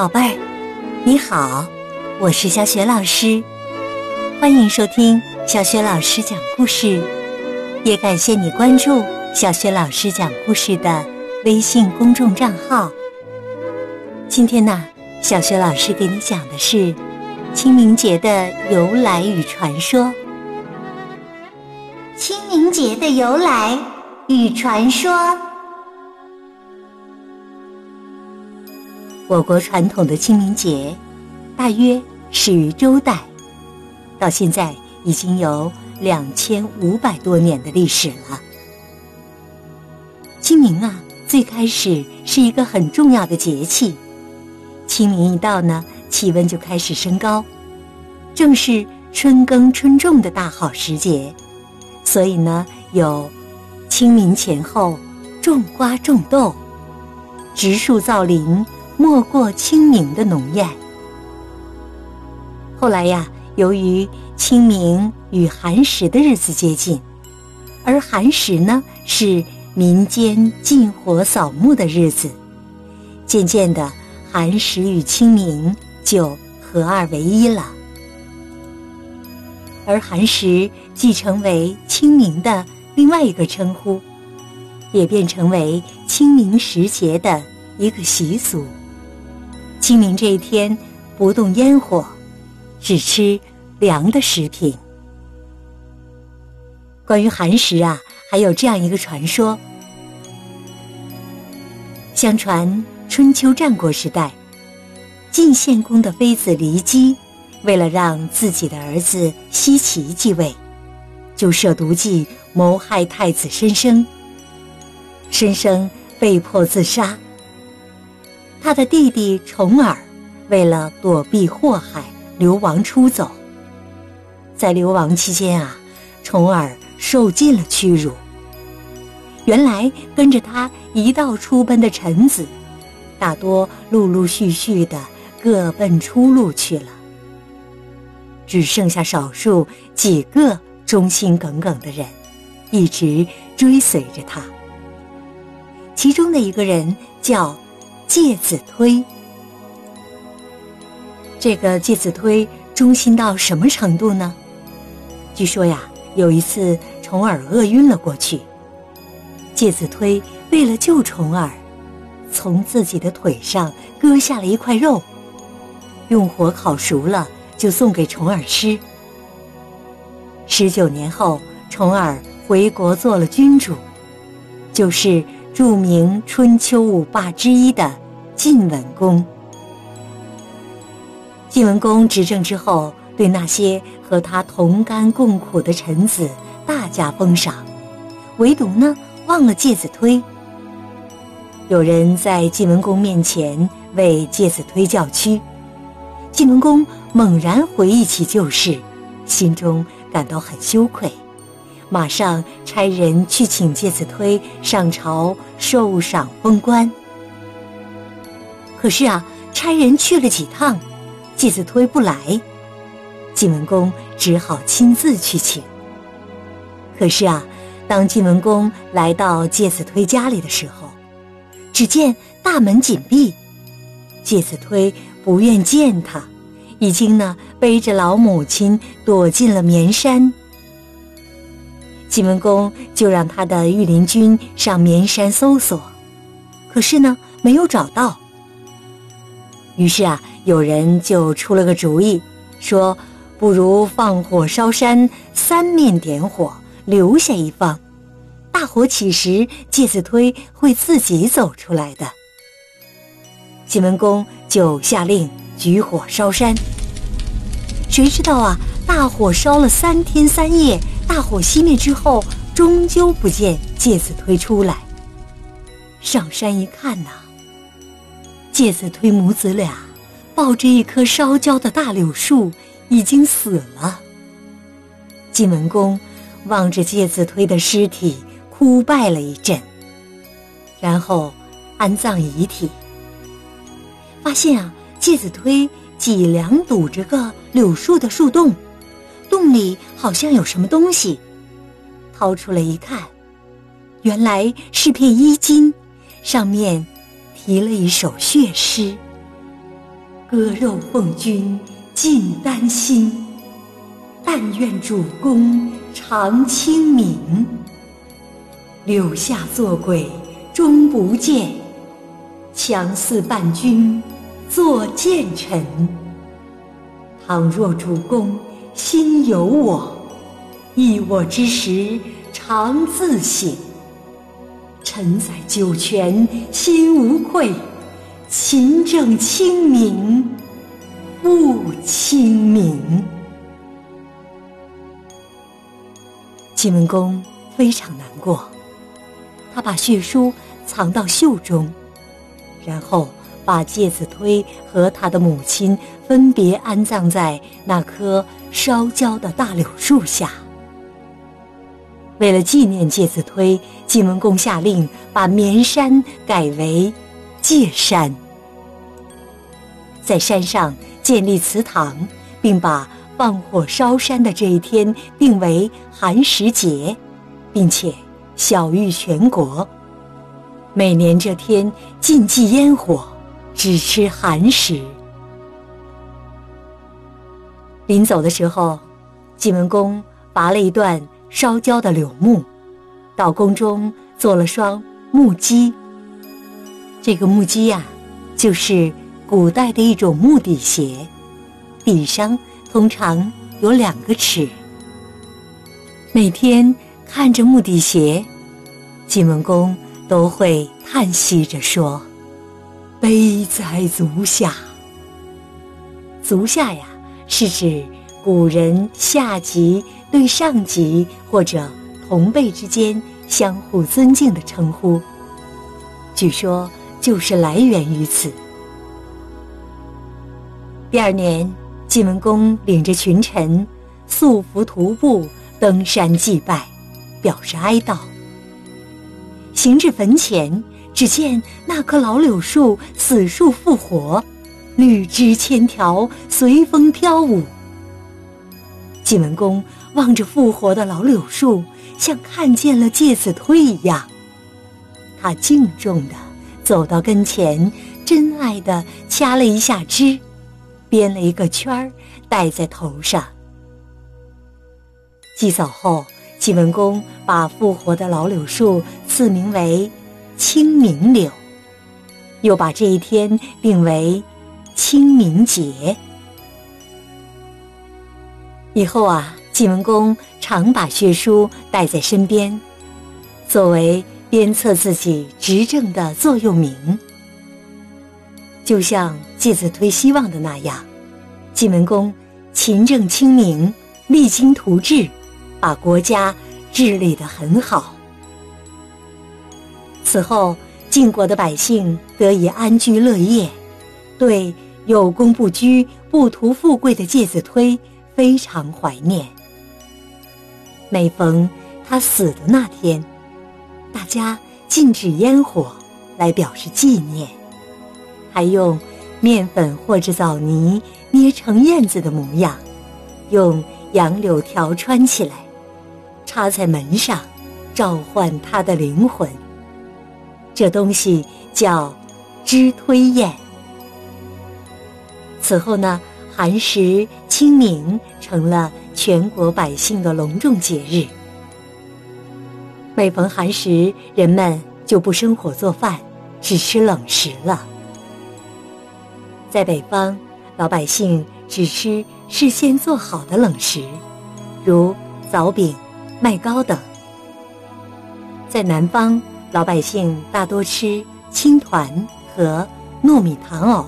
宝贝儿，你好，我是小雪老师，欢迎收听小雪老师讲故事，也感谢你关注小雪老师讲故事的微信公众账号。今天呢，小雪老师给你讲的是清明节的由来与传说。清明节的由来与传说。我国传统的清明节，大约始于周代，到现在已经有两千五百多年的历史了。清明啊，最开始是一个很重要的节气。清明一到呢，气温就开始升高，正是春耕春种的大好时节，所以呢，有清明前后种瓜种豆，植树造林。没过清明的浓艳。后来呀，由于清明与寒食的日子接近，而寒食呢是民间禁火扫墓的日子，渐渐的，寒食与清明就合二为一了。而寒食既成为清明的另外一个称呼，也变成为清明时节的一个习俗。清明这一天，不动烟火，只吃凉的食品。关于寒食啊，还有这样一个传说：相传春秋战国时代，晋献公的妃子骊姬，为了让自己的儿子奚齐继位，就设毒计谋害太子申生。申生被迫自杀。他的弟弟重耳为了躲避祸害，流亡出走。在流亡期间啊，重耳受尽了屈辱。原来跟着他一道出奔的臣子，大多陆陆续续的各奔出路去了，只剩下少数几个忠心耿耿的人，一直追随着他。其中的一个人叫。介子推，这个介子推忠心到什么程度呢？据说呀，有一次重耳饿晕了过去，介子推为了救重耳，从自己的腿上割下了一块肉，用火烤熟了就送给重耳吃。十九年后，重耳回国做了君主，就是著名春秋五霸之一的。晋文公，晋文公执政之后，对那些和他同甘共苦的臣子大加封赏，唯独呢忘了介子推。有人在晋文公面前为介子推叫屈，晋文公猛然回忆起旧事，心中感到很羞愧，马上差人去请介子推上朝受赏封官。可是啊，差人去了几趟，介子推不来，晋文公只好亲自去请。可是啊，当晋文公来到介子推家里的时候，只见大门紧闭，介子推不愿见他，已经呢背着老母亲躲进了绵山。晋文公就让他的御林军上绵山搜索，可是呢没有找到。于是啊，有人就出了个主意，说：“不如放火烧山，三面点火，留下一方。大火起时，介子推会自己走出来的。”晋文公就下令举火烧山。谁知道啊，大火烧了三天三夜，大火熄灭之后，终究不见介子推出来。上山一看呐。介子推母子俩抱着一棵烧焦的大柳树，已经死了。晋文公望着介子推的尸体，哭拜了一阵，然后安葬遗体。发现啊，介子推脊梁堵着个柳树的树洞，洞里好像有什么东西。掏出来一看，原来是片衣襟，上面。提了一首血诗，割肉奉君尽丹心，但愿主公常清明。柳下做鬼终不见，强似伴君作谏臣。倘若主公心有我，忆我之时常自省。臣在九泉心无愧，勤政清明不清明。晋文公非常难过。他把血书藏到袖中，然后把介子推和他的母亲分别安葬在那棵烧焦的大柳树下。为了纪念介子推，晋文公下令把绵山改为界山，在山上建立祠堂，并把放火烧山的这一天定为寒食节，并且。晓谕全国，每年这天禁忌烟火，只吃寒食。临走的时候，晋文公拔了一段烧焦的柳木，到宫中做了双木屐。这个木屐呀，就是古代的一种木底鞋，底上通常有两个齿。每天。看着木底鞋，晋文公都会叹息着说：“悲哉足下！”足下呀，是指古人下级对上级或者同辈之间相互尊敬的称呼。据说就是来源于此。第二年，晋文公领着群臣素服徒步登山祭拜。表示哀悼。行至坟前，只见那棵老柳树死树复活，绿枝千条随风飘舞。晋文公望着复活的老柳树，像看见了介子推一样。他敬重地走到跟前，珍爱地掐了一下枝，编了一个圈儿，戴在头上。祭扫后。晋文公把复活的老柳树赐名为清明柳，又把这一天定为清明节。以后啊，晋文公常把血书带在身边，作为鞭策自己执政的座右铭。就像介子推希望的那样，晋文公勤政清明，励精图治。把国家治理得很好。此后，晋国的百姓得以安居乐业，对有功不居、不图富贵的介子推非常怀念。每逢他死的那天，大家禁止烟火来表示纪念，还用面粉或者枣泥捏成燕子的模样，用杨柳条穿起来。插在门上，召唤他的灵魂。这东西叫知推宴。此后呢，寒食、清明成了全国百姓的隆重节日。每逢寒食，人们就不生火做饭，只吃冷食了。在北方，老百姓只吃事先做好的冷食，如枣饼。麦糕等，在南方，老百姓大多吃青团和糯米糖藕。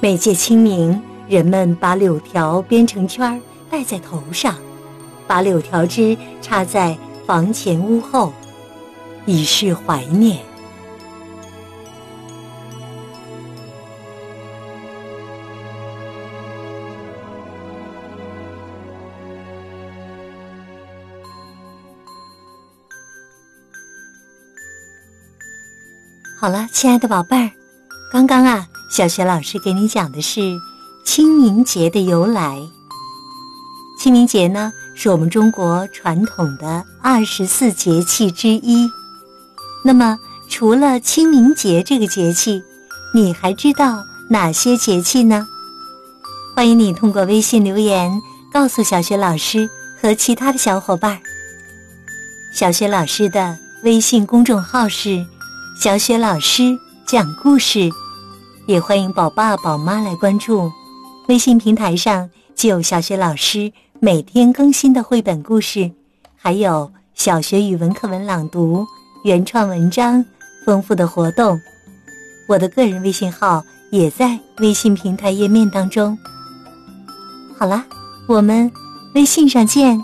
每届清明，人们把柳条编成圈儿戴在头上，把柳条枝插在房前屋后，以示怀念。好了，亲爱的宝贝儿，刚刚啊，小学老师给你讲的是清明节的由来。清明节呢，是我们中国传统的二十四节气之一。那么，除了清明节这个节气，你还知道哪些节气呢？欢迎你通过微信留言告诉小雪老师和其他的小伙伴。小雪老师的微信公众号是“小雪老师讲故事”，也欢迎宝爸宝妈来关注。微信平台上既有小雪老师每天更新的绘本故事，还有小学语文课文朗读、原创文章、丰富的活动。我的个人微信号也在微信平台页面当中。好了，我们微信上见。